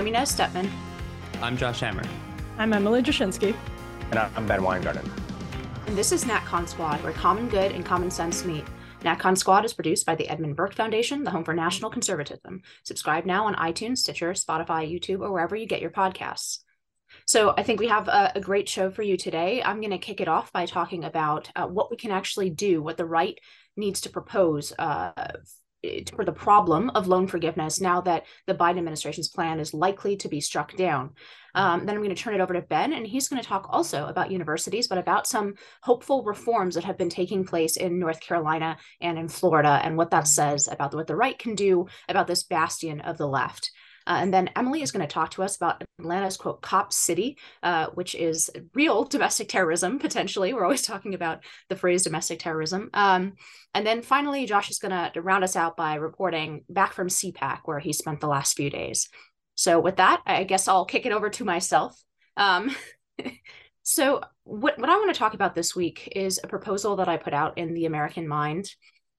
I'm Inez Stepman. I'm Josh Hammer. I'm Emily Jashinsky. And I'm Ben Weingarten. And this is NatCon Squad, where common good and common sense meet. NatCon Squad is produced by the Edmund Burke Foundation, the home for national conservatism. Subscribe now on iTunes, Stitcher, Spotify, YouTube, or wherever you get your podcasts. So I think we have a, a great show for you today. I'm going to kick it off by talking about uh, what we can actually do, what the right needs to propose uh, for the problem of loan forgiveness now that the Biden administration's plan is likely to be struck down. Um, then I'm going to turn it over to Ben, and he's going to talk also about universities, but about some hopeful reforms that have been taking place in North Carolina and in Florida, and what that says about what the right can do about this bastion of the left. Uh, and then Emily is going to talk to us about Atlanta's quote cop city, uh, which is real domestic terrorism potentially. We're always talking about the phrase domestic terrorism. Um, and then finally, Josh is going to round us out by reporting back from CPAC, where he spent the last few days. So with that, I guess I'll kick it over to myself. Um, so what, what I want to talk about this week is a proposal that I put out in the American Mind.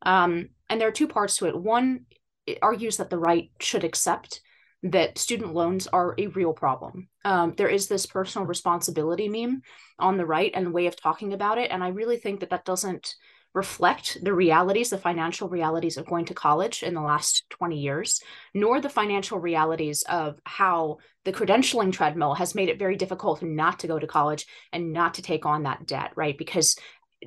Um, and there are two parts to it. One, it argues that the right should accept that student loans are a real problem. Um, there is this personal responsibility meme on the right and way of talking about it. And I really think that that doesn't reflect the realities, the financial realities of going to college in the last 20 years, nor the financial realities of how the credentialing treadmill has made it very difficult not to go to college and not to take on that debt, right? Because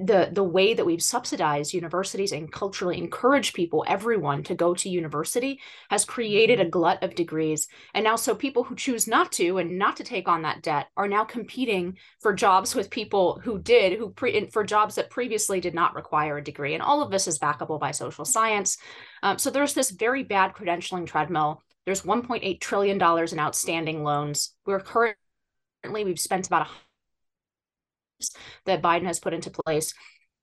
the the way that we've subsidized universities and culturally encouraged people everyone to go to university has created a glut of degrees. And now so people who choose not to and not to take on that debt are now competing for jobs with people who did who pre for jobs that previously did not require a degree. And all of this is backable by social science. Um, so there's this very bad credentialing treadmill. There's 1.8 trillion dollars in outstanding loans. We're currently we've spent about that Biden has put into place.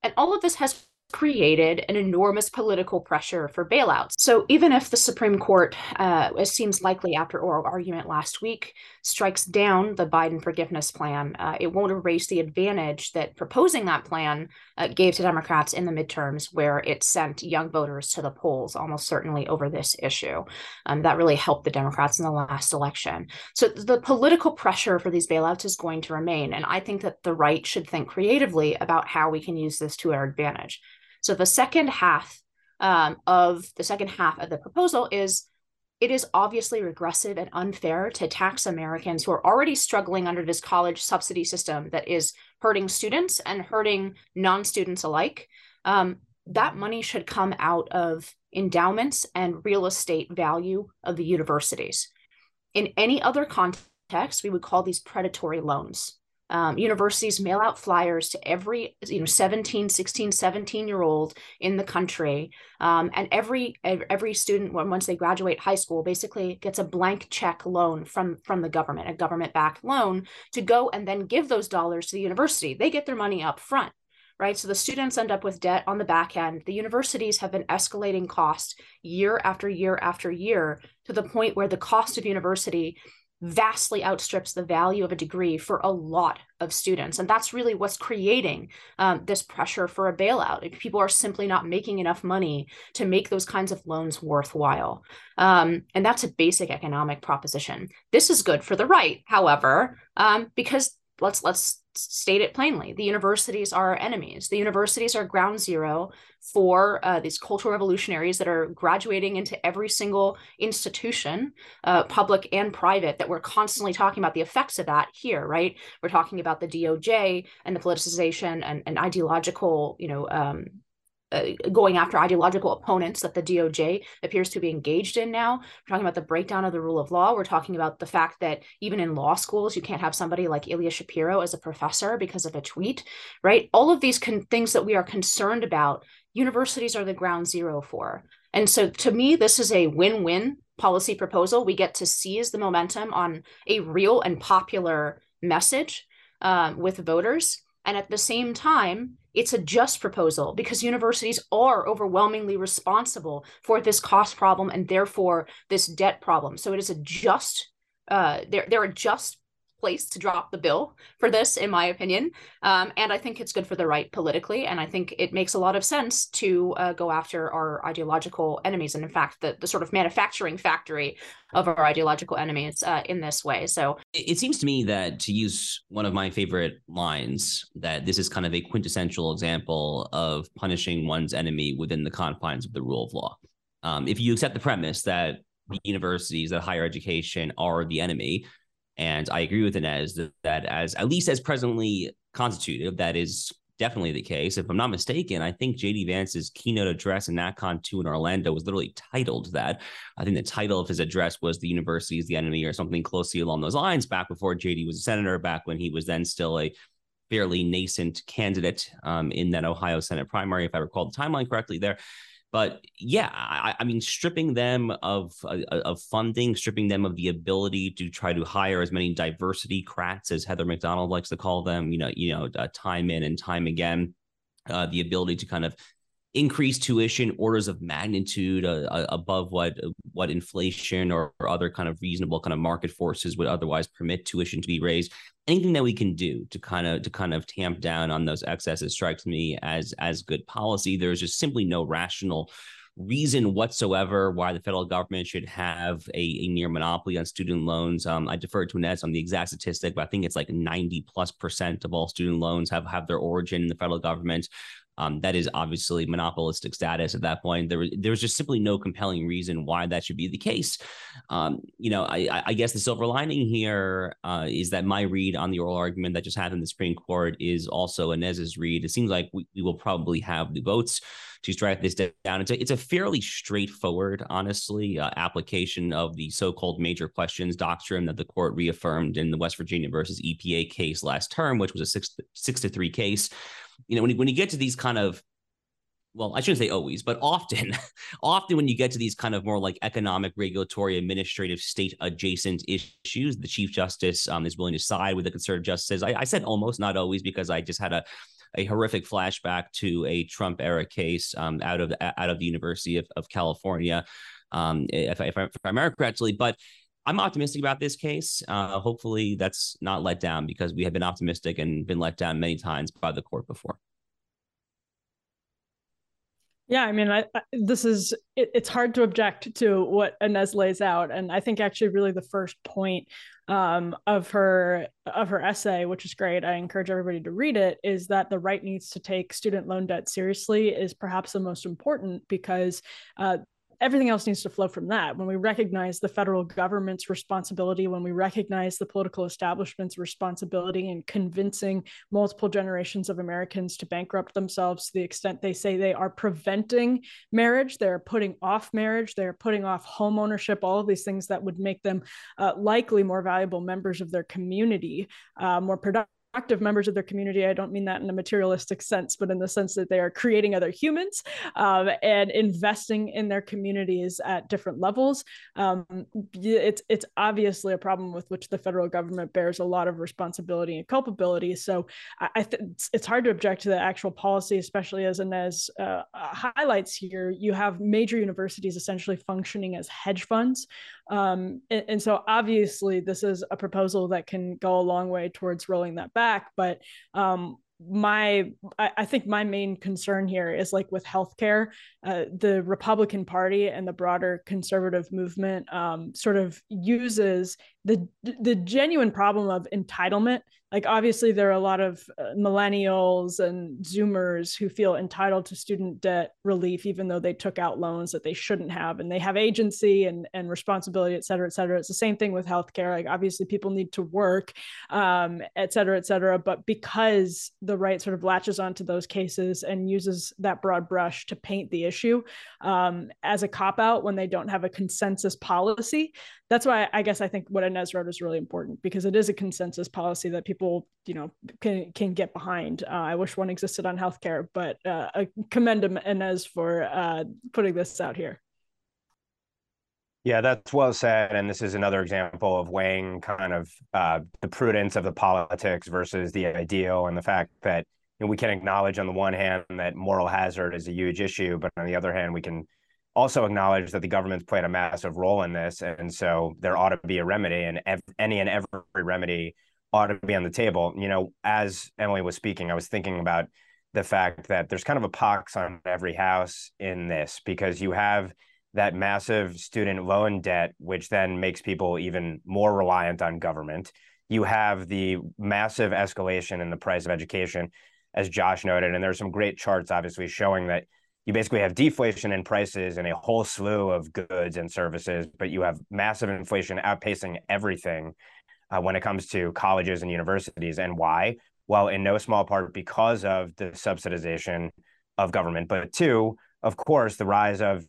And all of this has created an enormous political pressure for bailouts. So even if the Supreme Court, uh, as seems likely after oral argument last week, strikes down the Biden forgiveness plan, uh, it won't erase the advantage that proposing that plan uh, gave to Democrats in the midterms, where it sent young voters to the polls almost certainly over this issue. Um, that really helped the Democrats in the last election. So the political pressure for these bailouts is going to remain. And I think that the right should think creatively about how we can use this to our advantage. So the second half um, of the second half of the proposal is it is obviously regressive and unfair to tax Americans who are already struggling under this college subsidy system that is hurting students and hurting non students alike. Um, that money should come out of endowments and real estate value of the universities. In any other context, we would call these predatory loans. Um, universities mail out flyers to every you know 17 16 17 year old in the country um, and every every student once they graduate high school basically gets a blank check loan from from the government a government backed loan to go and then give those dollars to the university they get their money up front right? So the students end up with debt on the back end. The universities have been escalating cost year after year after year to the point where the cost of university vastly outstrips the value of a degree for a lot of students. And that's really what's creating um, this pressure for a bailout. People are simply not making enough money to make those kinds of loans worthwhile. Um, and that's a basic economic proposition. This is good for the right, however, um, because let's let's state it plainly. The universities are our enemies. The universities are ground zero for uh, these cultural revolutionaries that are graduating into every single institution uh, public and private that we're constantly talking about the effects of that here right? We're talking about the doj and the politicization and, and ideological you know um, uh, going after ideological opponents that the DOJ appears to be engaged in now. We're talking about the breakdown of the rule of law. We're talking about the fact that even in law schools, you can't have somebody like Ilya Shapiro as a professor because of a tweet, right? All of these con- things that we are concerned about, universities are the ground zero for. And so to me, this is a win win policy proposal. We get to seize the momentum on a real and popular message um, with voters. And at the same time, it's a just proposal because universities are overwhelmingly responsible for this cost problem and therefore this debt problem. So it is a just, uh, they're, they're a just place to drop the bill for this, in my opinion. Um, and I think it's good for the right politically. And I think it makes a lot of sense to uh, go after our ideological enemies. And in fact, the, the sort of manufacturing factory of our ideological enemies uh, in this way. So it seems to me that to use one of my favorite lines, that this is kind of a quintessential example of punishing one's enemy within the confines of the rule of law. Um, if you accept the premise that the universities, that higher education are the enemy, and I agree with Inez that, that as at least as presently constituted, that is definitely the case. If I'm not mistaken, I think JD Vance's keynote address in NatCon 2 in Orlando was literally titled that. I think the title of his address was The University is the Enemy or something closely along those lines back before JD was a senator, back when he was then still a fairly nascent candidate um, in that Ohio Senate primary, if I recall the timeline correctly there. But yeah, I, I, mean, stripping them of uh, of funding, stripping them of the ability to try to hire as many diversity crats as Heather Mac Donald likes to call them. You know, you know, uh, time in and time again, uh, the ability to kind of increase tuition orders of magnitude uh, uh above what what inflation or, or, other kind of reasonable kind of market forces would otherwise permit tuition to be raised anything that we can do to kind of to kind of tamp down on those excesses strikes me as as good policy there's just simply no rational reason whatsoever why the federal government should have a, a near monopoly on student loans. Um, I defer to Inez on the exact statistic, but I think it's like 90 plus percent of all student loans have, have their origin in the federal government. Um, that is obviously monopolistic status at that point. There, was there's just simply no compelling reason why that should be the case. Um, you know, I, I, guess the silver lining here uh, is that my read on the oral argument that just happened in the Supreme Court is also Inez's read. It seems like we, we will probably have the votes to strike this down. It's a, it's a fairly straightforward, honestly, uh, application of the so-called major questions doctrine that the court reaffirmed in the West Virginia versus EPA case last term, which was a six six to three case you know, when you, when you get to these kind of well, I shouldn't say always, but often, often when you get to these kind of more like economic, regulatory, administrative, state adjacent issues, the chief justice um, is willing to side with the conservative justices. I, I said almost, not always, because I just had a a horrific flashback to a Trump era case um, out of the, out of the University of, of California, um, if, if, I, if I remember correctly. But I'm optimistic about this case. Uh, hopefully, that's not let down because we have been optimistic and been let down many times by the court before. Yeah, I mean, I, I, this is it, it's hard to object to what Inez lays out, and I think actually really the first point um, of her of her essay, which is great. I encourage everybody to read it. Is that the right needs to take student loan debt seriously is perhaps the most important because uh, everything else needs to flow from that. When we recognize the federal government's responsibility, when we recognize the political establishment's responsibility in convincing multiple generations of Americans to bankrupt themselves to the extent they say they are preventing marriage, they're putting off marriage, they're putting off home ownership, all of these things that would make them uh, likely more valuable members of their community, uh, more productive active members of their community. I don't mean that in a materialistic sense, but in the sense that they are creating other humans um, and investing in their communities at different levels. Um, it's it's obviously a problem with which the federal government bears a lot of responsibility and culpability. So I, I th- it's, it's hard to object to the actual policy, especially as Inez uh, highlights here. You have major universities essentially functioning as hedge funds. Um, and, and, so obviously this is a proposal that can go a long way towards rolling that back. But um, my I, think my main concern here is like with healthcare, uh, the Republican Party and the broader conservative movement um, sort of uses the the genuine problem of entitlement like obviously there are a lot of uh, millennials and zoomers who feel entitled to student debt relief even though they took out loans that they shouldn't have and they have agency and, and responsibility et cetera et cetera. It's the same thing with healthcare. Like obviously people need to work um, et cetera et cetera. But because the right sort of latches onto those cases and uses that broad brush to paint the issue um, as a cop out when they don't have a consensus policy that's why I guess I think what Inez wrote is really important because it is a consensus policy that people, you know, can can get behind. Uh, I wish one existed on healthcare, but uh, I commend Inez for uh, putting this out here. Yeah, that's well said. And this is another example of weighing kind of uh, the prudence of the politics versus the ideal and the fact that you know, we can acknowledge on the one hand that moral hazard is a huge issue, but on the other hand, we can also acknowledge that the government's played a massive role in this, and so there ought to be a remedy, and ev- any and every remedy ought to be on the table. You know, as Emily was speaking, I was thinking about the fact that there's kind of a pox on every house in this because you have that massive student loan debt, which then makes people even more reliant on government. You have the massive escalation in the price of education, as Josh noted. And there's some great charts, obviously, showing that you basically have deflation in prices and a whole slew of goods and services, but you have massive inflation outpacing everything uh, when it comes to colleges and universities. And why? Well, in no small part because of the subsidization of government, but two, of course, the rise of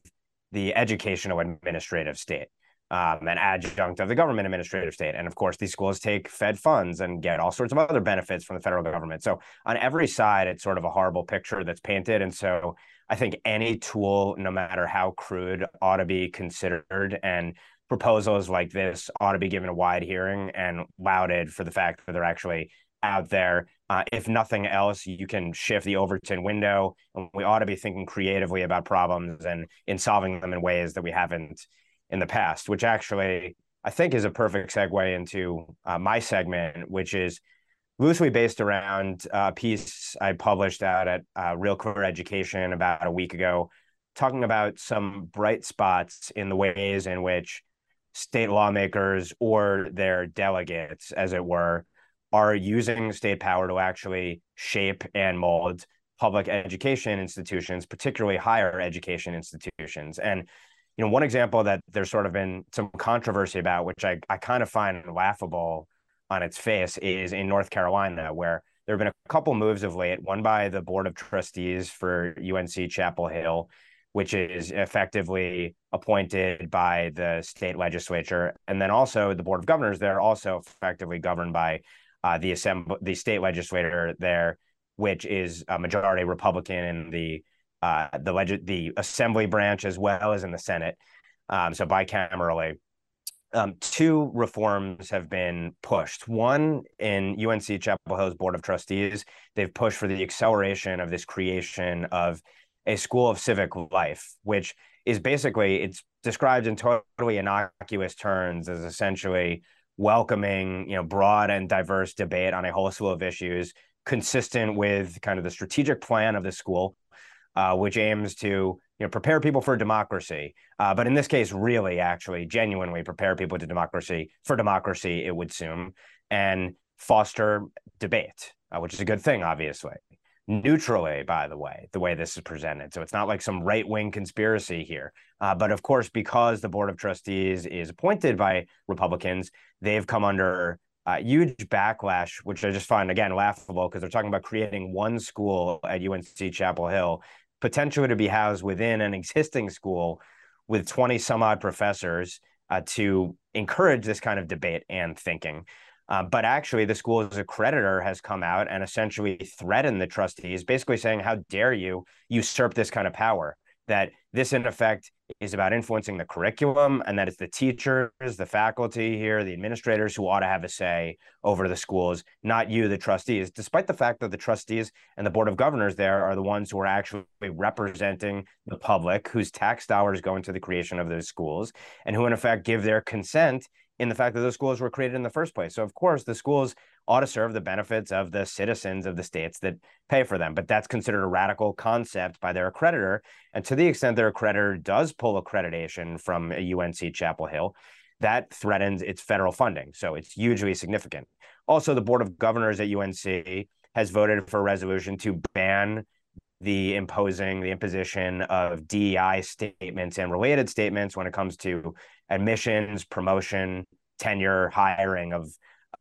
the educational administrative state, um, an adjunct of the government administrative state. And of course, these schools take Fed funds and get all sorts of other benefits from the federal government. So on every side, it's sort of a horrible picture that's painted. And so I think any tool, no matter how crude, ought to be considered. And proposals like this ought to be given a wide hearing and lauded for the fact that they're actually out there. Uh, if nothing else, you can shift the Overton window, and we ought to be thinking creatively about problems and in solving them in ways that we haven't in the past. Which actually, I think, is a perfect segue into uh, my segment, which is loosely based around a piece I published out at uh, Real Clear Education about a week ago, talking about some bright spots in the ways in which state lawmakers or their delegates, as it were, are using state power to actually shape and mold public education institutions, particularly higher education institutions. And you know, one example that there's sort of been some controversy about, which I, I kind of find laughable on its face, is in North Carolina, where there have been a couple moves of late, one by the Board of Trustees for UNC Chapel Hill, which is effectively appointed by the state legislature. And then also the Board of Governors, they're also effectively governed by uh, the assembly, the state legislator there, which is a majority Republican in the uh, the leg- the assembly branch as well as in the Senate. Um, so bicamerally. Um, two reforms have been pushed. One in UNC Chapel Hill's Board of Trustees, they've pushed for the acceleration of this creation of a school of civic life, which is basically it's described in totally innocuous terms as essentially welcoming, you know, broad and diverse debate on a whole slew of issues, consistent with kind of the strategic plan of the school, uh, which aims to you know prepare people for democracy. Uh, but in this case, really, actually, genuinely prepare people to democracy for democracy. It would seem and foster debate, uh, which is a good thing, obviously neutrally, by the way, the way this is presented. So it's not like some right wing conspiracy here. Uh, but of course, because the Board of Trustees is appointed by Republicans, they've come under uh, huge backlash, which I just find, again, laughable because they're talking about creating one school at UNC Chapel Hill, potentially to be housed within an existing school with 20 some odd professors uh, to encourage this kind of debate and thinking. Uh, but actually, the school's accreditor has come out and essentially threatened the trustees, basically saying, How dare you usurp this kind of power? That this, in effect, is about influencing the curriculum and that it's the teachers, the faculty here, the administrators who ought to have a say over the schools, not you, the trustees, despite the fact that the trustees and the board of governors there are the ones who are actually representing the public, whose tax dollars go into the creation of those schools, and who, in effect, give their consent in the fact that those schools were created in the first place. So, of course, the schools ought to serve the benefits of the citizens of the states that pay for them. But that's considered a radical concept by their accreditor. And to the extent their accreditor does pull accreditation from a UNC Chapel Hill, that threatens its federal funding. So it's hugely significant. Also, the Board of Governors at UNC has voted for a resolution to ban the imposing, the imposition of DEI statements and related statements when it comes to admissions, promotion, tenure, hiring of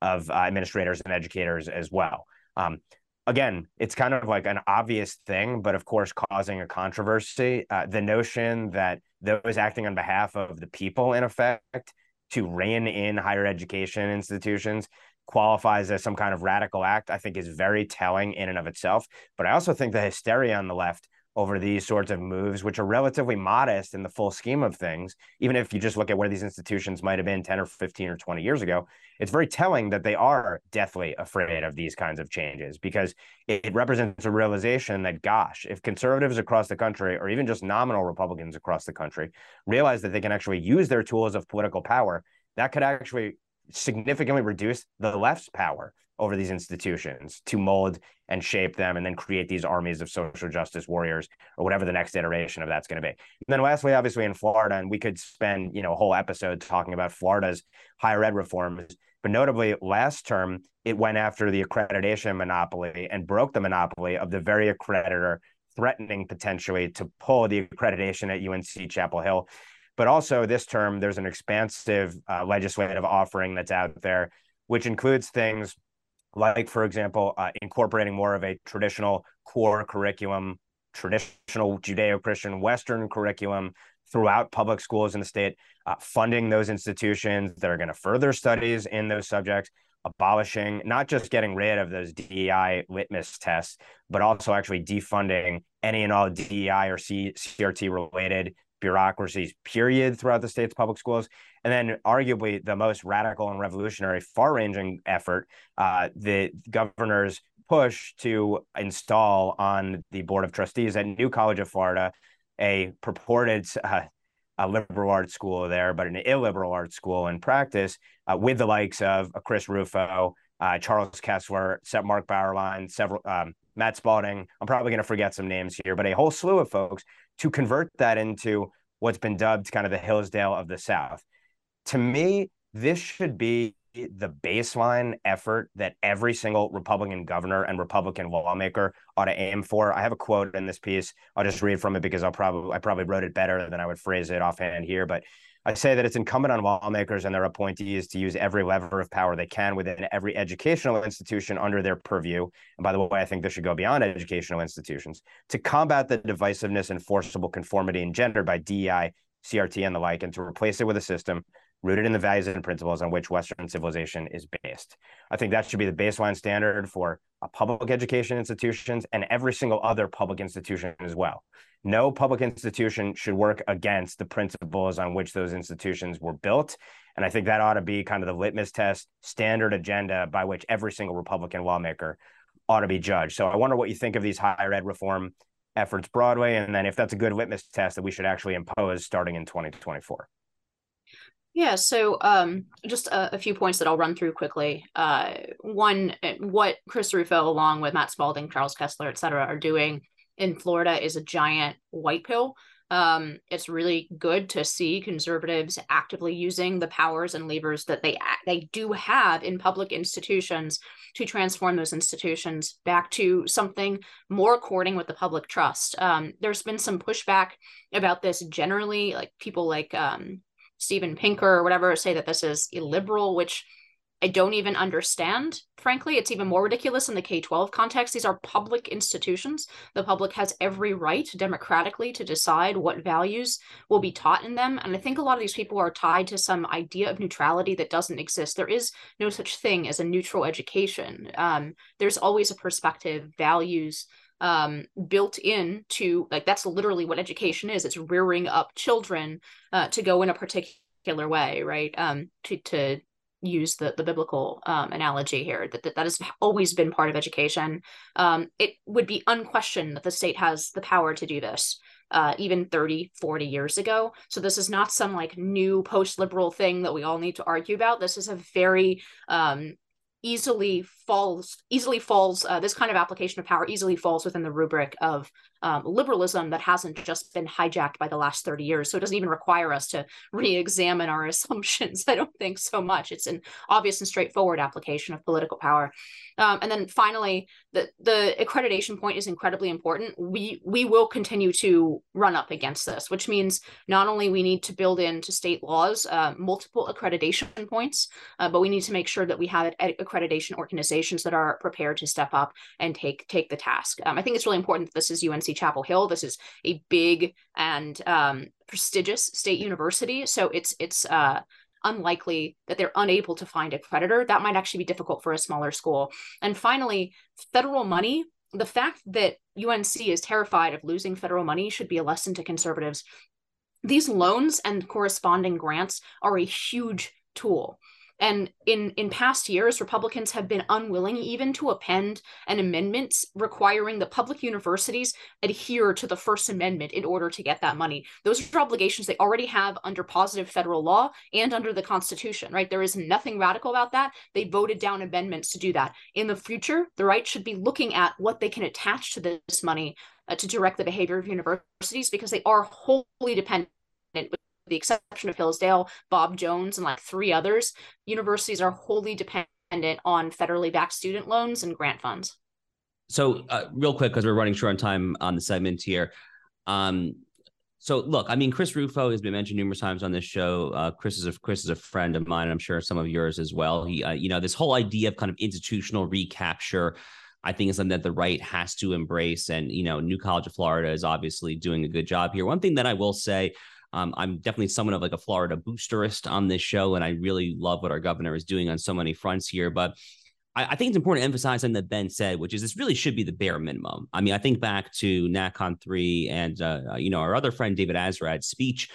of uh, administrators and educators as well. Um, again, it's kind of like an obvious thing, but of course, causing a controversy. Uh, the notion that those acting on behalf of the people, in effect, to rein in higher education institutions qualifies as some kind of radical act, I think is very telling in and of itself. But I also think the hysteria on the left over these sorts of moves, which are relatively modest in the full scheme of things, even if you just look at where these institutions might have been 10 or 15 or 20 years ago, it's very telling that they are deathly afraid of these kinds of changes because it represents a realization that, gosh, if conservatives across the country, or even just nominal Republicans across the country, realize that they can actually use their tools of political power, that could actually significantly reduce the left's power over these institutions to mold and shape them and then create these armies of social justice warriors or whatever the next iteration of that's going to be. And then lastly, obviously in Florida, and we could spend, you know, a whole episode talking about Florida's higher ed reforms, but notably last term, it went after the accreditation monopoly and broke the monopoly of the very accreditor threatening potentially to pull the accreditation at UNC Chapel Hill. But also this term, there's an expansive uh, legislative offering that's out there, which includes things like, for example, uh, incorporating more of a traditional core curriculum, traditional Judeo Christian Western curriculum throughout public schools in the state, uh, funding those institutions that are going to further studies in those subjects, abolishing, not just getting rid of those DEI litmus tests, but also actually defunding any and all DEI or C- CRT related bureaucracies, period, throughout the state's public schools. And then, arguably, the most radical and revolutionary, far ranging effort, uh, the governor's push to install on the Board of Trustees at New College of Florida a purported uh, a liberal arts school there, but an illiberal arts school in practice, uh, with the likes of uh, Chris Rufo, uh, Charles Kesler, Mark Bauerlein, several um, Matt Spalding. I'm probably going to forget some names here, but a whole slew of folks to convert that into what's been dubbed kind of the Hillsdale of the South. To me, this should be the baseline effort that every single Republican governor and Republican lawmaker ought to aim for. I have a quote in this piece. I'll just read from it because I'll probably I probably wrote it better than I would phrase it offhand here. But I say that it's incumbent on lawmakers and their appointees to use every lever of power they can within every educational institution under their purview. And by the way, I think this should go beyond educational institutions to combat the divisiveness and forcible conformity engendered by DEI, CRT, and the like, and to replace it with a system rooted in the values and principles on which Western civilization is based. I think that should be the baseline standard for public education institutions and every single other public institution as well. No public institution should work against the principles on which those institutions were built. And I think that ought to be kind of the litmus test standard agenda by which every single Republican lawmaker ought to be judged. So I wonder what you think of these higher ed reform efforts broadly, and then if that's a good litmus test that we should actually impose starting in 2024. Yeah, so um, just a, a, few points that I'll run through quickly. Uh, one, eh, what Chris Rufo, along with Matt Spalding, Charles Kesler, et cetera, are doing in Florida is a giant white pill. Um, it's really good to see conservatives actively using the powers and levers that they they do have in public institutions to transform those institutions back to something more according with the public trust. Um, there's been some pushback about this generally, like people like um, Steven Pinker or whatever say that this is illiberal, which I don't even understand. Frankly, it's even more ridiculous in the K 12 context. These are public institutions. The public has every right democratically to decide what values will be taught in them. And I think a lot of these people are tied to some idea of neutrality that doesn't exist. There is no such thing as a neutral education. Um, there's always a perspective, values, um, built in to like that's literally what education is. It's rearing up children uh, to go in a particular way right? Um, to to use the the biblical um, analogy here that, that that has always been part of education. Um, it would be unquestioned that the state has the power to do this uh, even 30 40 years ago. So this is not some like new post-liberal thing that we all need to argue about. This is a very um, easily falls easily falls uh, this kind of application of power easily falls within the rubric of um, liberalism that hasn't just been hijacked by the last 30 years. So it doesn't even require us to re-examine our assumptions i don't think so much. It's an obvious and straightforward application of political power. Um, and then finally the the accreditation point is incredibly important. We we will continue to run up against this which means not only we need to build into state laws uh, multiple accreditation points uh, but we need to make sure that we have accreditation organizations that are prepared to step up and take take the task. Um, i think it's really important that this is unc chapel hill this is a big and um, prestigious state university so it's it's uh, unlikely that they're unable to find a creditor. That might actually be difficult for a smaller school. And finally, federal money. The fact that UNC is terrified of losing federal money should be a lesson to conservatives. These loans and corresponding grants are a huge tool And in, in past years, Republicans have been unwilling even to append an amendment requiring that public universities adhere to the First Amendment in order to get that money. Those are obligations they already have under positive federal law and under the Constitution, right? There is nothing radical about that. They voted down amendments to do that. In the future, the right should be looking at what they can attach to this money uh, to direct the behavior of universities because they are wholly dependent the exception of Hillsdale, Bob Jones, and like three others, universities are wholly dependent on federally backed student loans and grant funds. So, uh, real quick, because we're running short on time on the segment here. Um, so, look, I mean, Chris Rufo has been mentioned numerous times on this show. Uh, Chris is a Chris is a friend of mine, and I'm sure some of yours as well. He, uh, you know, this whole idea of kind of institutional recapture. I think is something that the right has to embrace. And, you know, New College of Florida is obviously doing a good job here. One thing that I will say, um, I'm definitely someone of like a Florida boosterist on this show, and I really love what our governor is doing on so many fronts here. But I, I think it's important to emphasize something that Ben said, which is this really should be the bare minimum. I mean, I think back to NatCon three and uh, uh, you know our other friend David Azerrad's speech.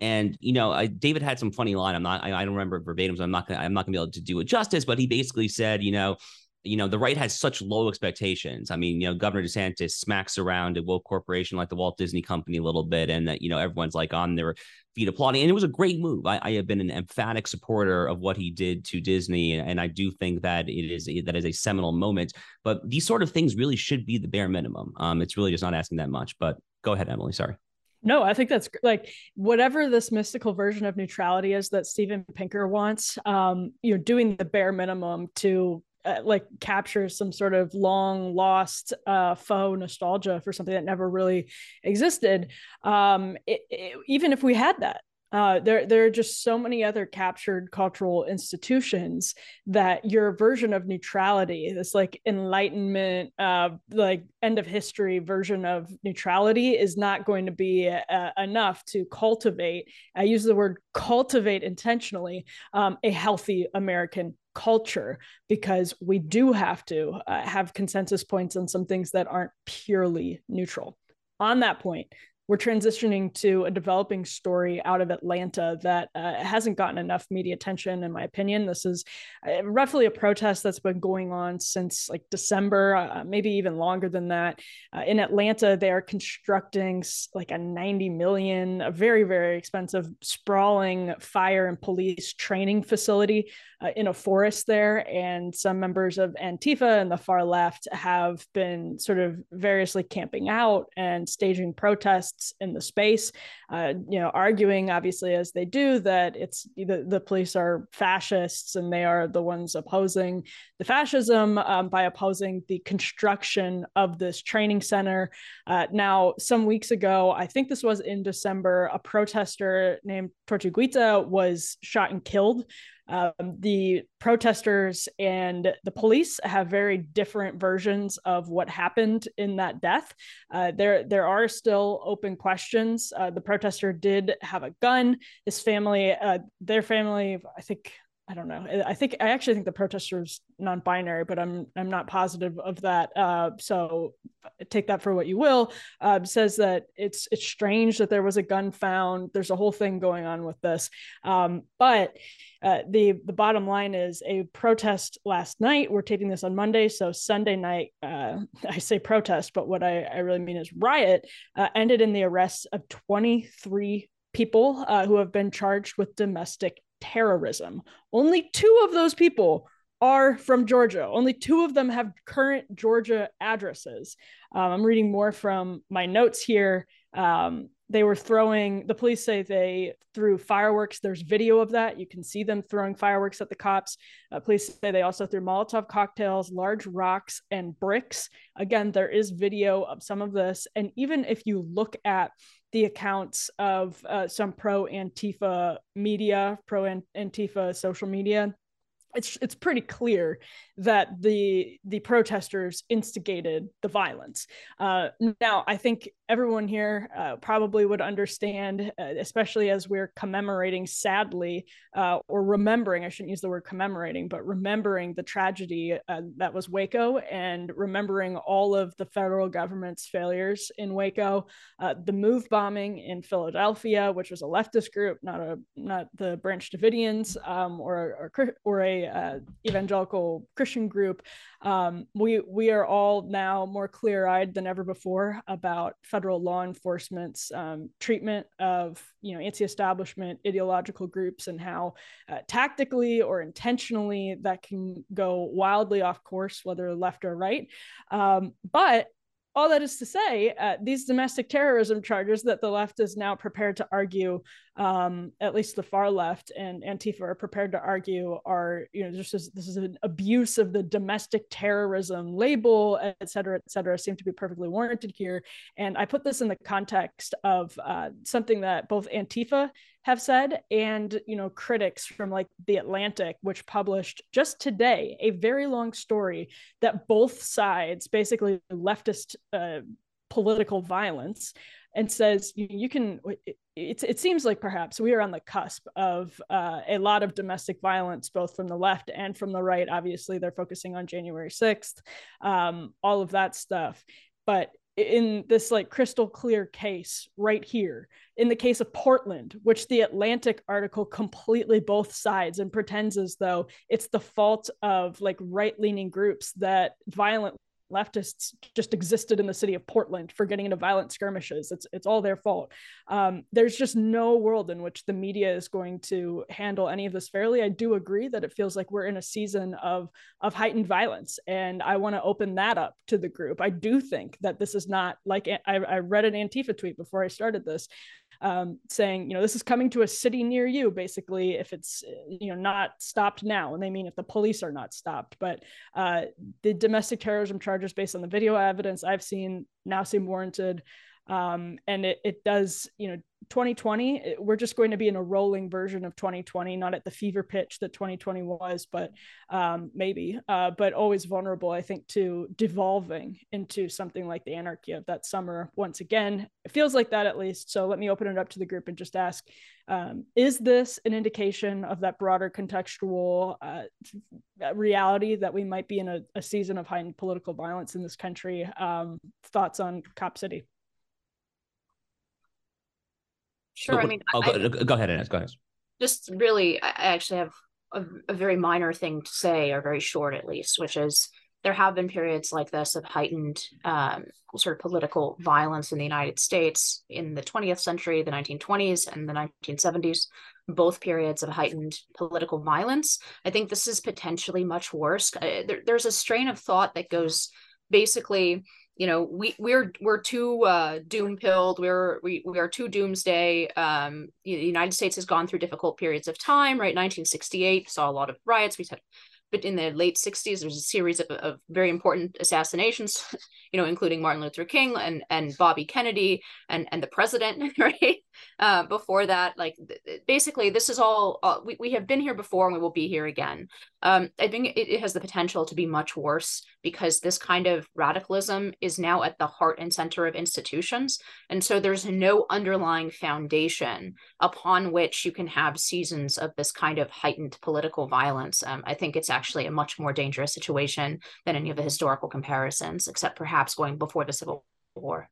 And you know, I, David had some funny line. I'm not. I, I don't remember verbatim. So I'm not. Gonna, I'm not gonna be able to do it justice. But he basically said, you know, you know, the right has such low expectations. I mean, you know, Governor DeSantis smacks around a woke corporation like the Walt Disney Company a little bit, and that, you know, everyone's like on their feet applauding. And it was a great move. I, I have been an emphatic supporter of what he did to Disney. And I do think that it is that is a seminal moment. But these sort of things really should be the bare minimum. Um, it's really just not asking that much. But go ahead, Emily. Sorry. No, I think that's like whatever this mystical version of neutrality is that Steven Pinker wants. Um, you know, doing the bare minimum to uh, like captures some sort of long lost uh, faux nostalgia for something that never really existed. Um, it, it, even if we had that, uh, there, there are just so many other captured cultural institutions that your version of neutrality, this like enlightenment, uh, like end of history version of neutrality, is not going to be uh, enough to cultivate. I use the word cultivate intentionally um, a healthy American culture because we do have to uh, have consensus points on some things that aren't purely neutral. On that point, we're transitioning to a developing story out of Atlanta that uh, hasn't gotten enough media attention, in my opinion. This is uh, roughly a protest that's been going on since like December, uh, maybe even longer than that. Uh, in Atlanta, they are constructing like a 90 million, a very, very expensive, sprawling fire and police training facility uh, in a forest there. And some members of Antifa and the far left have been sort of variously camping out and staging protests in the space, uh, you know, arguing obviously as they do that it's the, the police are fascists and they are the ones opposing the fascism um, by opposing the construction of this training center. Uh, now, some weeks ago, I think this was in December, a protester named Tortuguita was shot and killed um, the protesters and the police have very different versions of what happened in that death. Uh, there, there are still open questions. Uh, the protester did have a gun. His family, uh, their family, I think I don't know. I think I actually think the protesters non-binary, but I'm I'm not positive of that. Uh, so take that for what you will. Uh, says that it's it's strange that there was a gun found. There's a whole thing going on with this. Um, but uh, the the bottom line is a protest last night. We're taping this on Monday, so Sunday night. Uh, I say protest, but what I, I really mean is riot. Uh, ended in the arrests of 23 people uh, who have been charged with domestic terrorism. Only two of those people are from Georgia. Only two of them have current Georgia addresses. Um, I'm reading more from my notes here. Um, they were throwing, the police say they threw fireworks. There's video of that. You can see them throwing fireworks at the cops. Uh, police say they also threw Molotov cocktails, large rocks, and bricks. Again, there is video of some of this. And even if you look at the accounts of uh, some pro Antifa media, pro Antifa social media, it's it's pretty clear that the the protesters instigated the violence. Uh, now, I think everyone here uh, probably would understand, uh, especially as we're commemorating, sadly, uh, or remembering, I shouldn't use the word commemorating, but remembering the tragedy uh, that was Waco and remembering all of the federal government's failures in Waco, uh, the move bombing in Philadelphia, which was a leftist group, not a not the Branch Davidians um, or, or, or a uh, evangelical Christian group. Um, we we are all now more clear eyed than ever before about federal law enforcement's um, treatment of you know anti-establishment ideological groups and how uh, tactically or intentionally that can go wildly off course, whether left or right. Um, but all that is to say, uh, these domestic terrorism charges that the left is now prepared to argue, um, at least the far left and Antifa are prepared to argue, are you know just as, this is an abuse of the domestic terrorism label, et cetera, et cetera, seem to be perfectly warranted here. And I put this in the context of uh, something that both Antifa have said and you know critics from like the atlantic which published just today a very long story that both sides basically leftist uh, political violence and says you, you can it, it, seems like perhaps we are on the cusp of uh, a lot of domestic violence both from the left and from the right. Obviously they're focusing on january 6th um, all of that stuff. But in this like crystal clear case right here in the case of portland which the atlantic article completely both sides and pretends as though it's the fault of like right leaning groups that violent leftists just existed in the city of Portland for getting into violent skirmishes. It's it's all their fault. Um, there's just no world in which the media is going to handle any of this fairly. I do agree that it feels like we're in a season of of heightened violence, and I want to open that up to the group. I do think that this is not like I, I read an Antifa tweet before I started this um, saying, you know, this is coming to a city near you, basically, if it's, you know, not stopped now. And they mean if the police are not stopped. But uh, the domestic terrorism charges based on the video evidence I've seen now seem warranted. Um, and it, it does, you know, 2020 we're just going to be in a rolling version of 2020 not at the fever pitch that 2020 was but um, maybe uh, but always vulnerable i think to devolving into something like the anarchy of that summer once again. It feels like that at least. So let me open it up to the group and just ask um, is this an indication of that broader contextual uh, reality that we might be in a, a, season of heightened political violence in this country? Um, thoughts on cop city Sure. I mean, oh, go, I, go ahead, Inez. Go ahead. Just really, I actually have a, a, very minor thing to say, or very short at least, which is there have been periods like this of heightened um, sort of political violence in the United States in the 20th century, the 1920s, and the 1970s. Both periods of heightened political violence. I think this is potentially much worse. Uh, there, there's a strain of thought that goes basically you know we we're we're too uh doom pilled we're we, we are too doomsday. Um the united states has gone through difficult periods of time right? 1968 saw a lot of riots. We had but in the late 60s there's a series of, of very important assassinations you know including martin luther king and and bobby kennedy and and the president right? Uh, before that like th- basically this is all uh, we, we have been here before and we will be here again. Um, i think it, it has the potential to be much worse because this kind of radicalism is now at the heart and center of institutions. And so there's no underlying foundation upon which you can have seasons of this kind of heightened political violence. Um, i think it's actually a much more dangerous situation than any of the historical comparisons except perhaps going before the civil war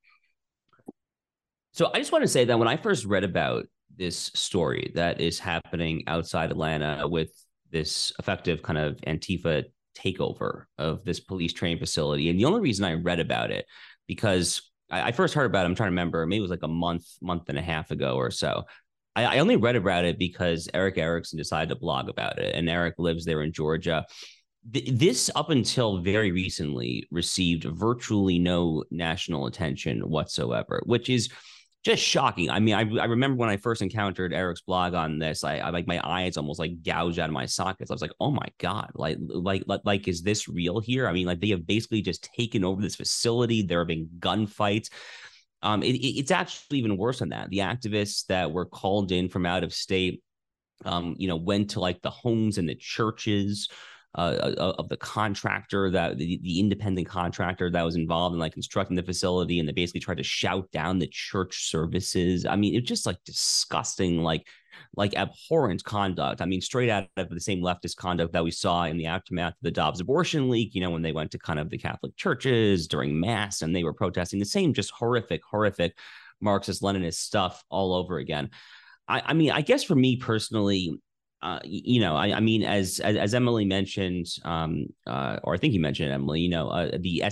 so I just want to say that when I first read about this story that is happening outside Atlanta with this effective kind of Antifa takeover of this police training facility, and the only reason I read about it because I first heard about it, I'm trying to remember, maybe it was like a month, month and a half ago or so. I, I only read about it because Erick Erickson decided to blog about it, and Eric lives there in Georgia this up until very recently received virtually no national attention whatsoever which is just shocking. I mean, I, I remember when I first encountered Eric's blog on this, I, I like my eyes almost like gouged out of my sockets. I was like, oh my God, like, like, like, like, is this real here? I mean, like they have basically just taken over this facility. There have been gunfights. Um, it, it's actually even worse than that. The activists that were called in from out of state, um, you know, went to like the homes and the churches uh, uh, of the contractor that the, the independent contractor that was involved in like constructing the facility, and they basically tried to shout down the church services. I mean, it's just like disgusting, like like abhorrent conduct. I mean, straight out of the same leftist conduct that we saw in the aftermath of the Dobbs abortion leak, you know, when they went to kind of the Catholic churches during Mass and they were protesting the same just horrific, horrific Marxist Leninist stuff all over again. I, I mean, I guess for me personally, uh, you know, I, I mean, as, as, as Emily mentioned, um, uh, or I think you mentioned Emily, you know, uh, the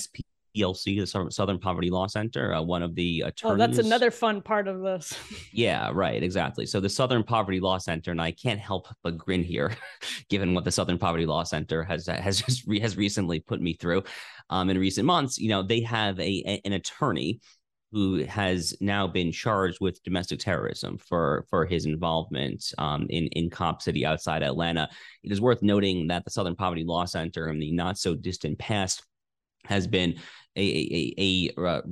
SPLC, the Southern Poverty Law Center, uh, one of the attorneys. Oh, that's another fun part of this. yeah, right, exactly. So the Southern Poverty Law Center, and I can't help but grin here, given what the Southern Poverty Law Center has has just re- has recently put me through, um, in recent months. You know, they have a, a an attorney who has now been charged with domestic terrorism for for his involvement um, in in Cop City outside Atlanta. It is worth noting that the Southern Poverty Law Center in the not so distant past has been a a a, a,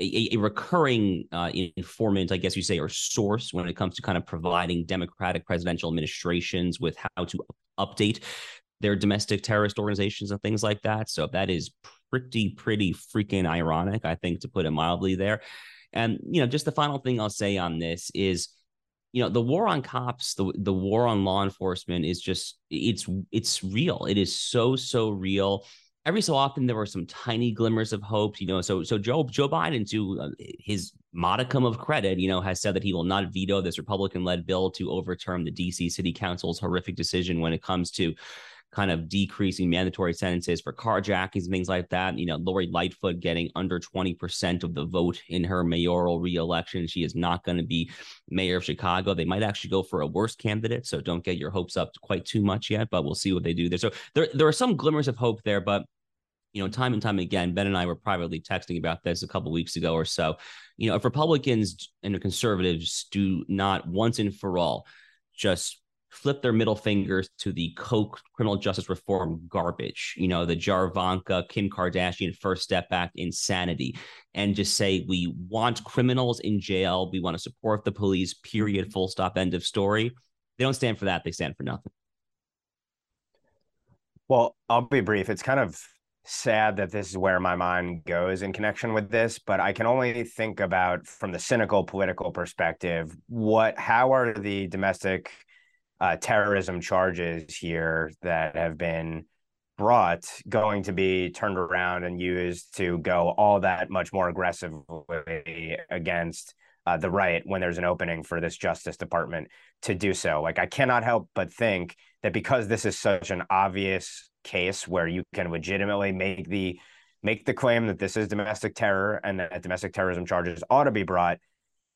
a, a recurring uh, informant, I guess you say, or source when it comes to kind of providing Democratic presidential administrations with how to update their domestic terrorist organizations and things like that. So that is pretty, pretty freaking ironic, I think, to put it mildly there. And, you know, just the final thing I'll say on this is, you know, the war on cops, the the war on law enforcement is just it's it's real. It is so, so real. Every so often there were some tiny glimmers of hope, you know. So so Joe Joe Biden, to uh, his modicum of credit, you know, has said that he will not veto this Republican-led bill to overturn the DC City Council's horrific decision when it comes to kind of decreasing mandatory sentences for carjackings and things like that. You know, Lori Lightfoot getting under 20% of the vote in her mayoral reelection. She is not going to be mayor of Chicago. They might actually go for a worse candidate. So don't get your hopes up quite too much yet, but we'll see what they do there. So there, there are some glimmers of hope there, but you know, time and time again, Ben and I were privately texting about this a couple weeks ago or so. You know, if Republicans and conservatives do not once and for all just flip their middle fingers to the Koch criminal justice reform garbage, you know, the Javanka, Kim Kardashian First Step Act insanity, and just say we want criminals in jail, we want to support the police, period, full stop, end of story. They don't stand for that, they stand for nothing. Well, I'll be brief. It's kind of sad that this is where my mind goes in connection with this, but I can only think about from the cynical political perspective, what how are the domestic uh, terrorism charges here that have been brought going to be turned around and used to go all that much more aggressively against uh, the right when there's an opening for this Justice Department to do so. Like, I cannot help but think that because this is such an obvious case where you can legitimately make the make the claim that this is domestic terror and that domestic terrorism charges ought to be brought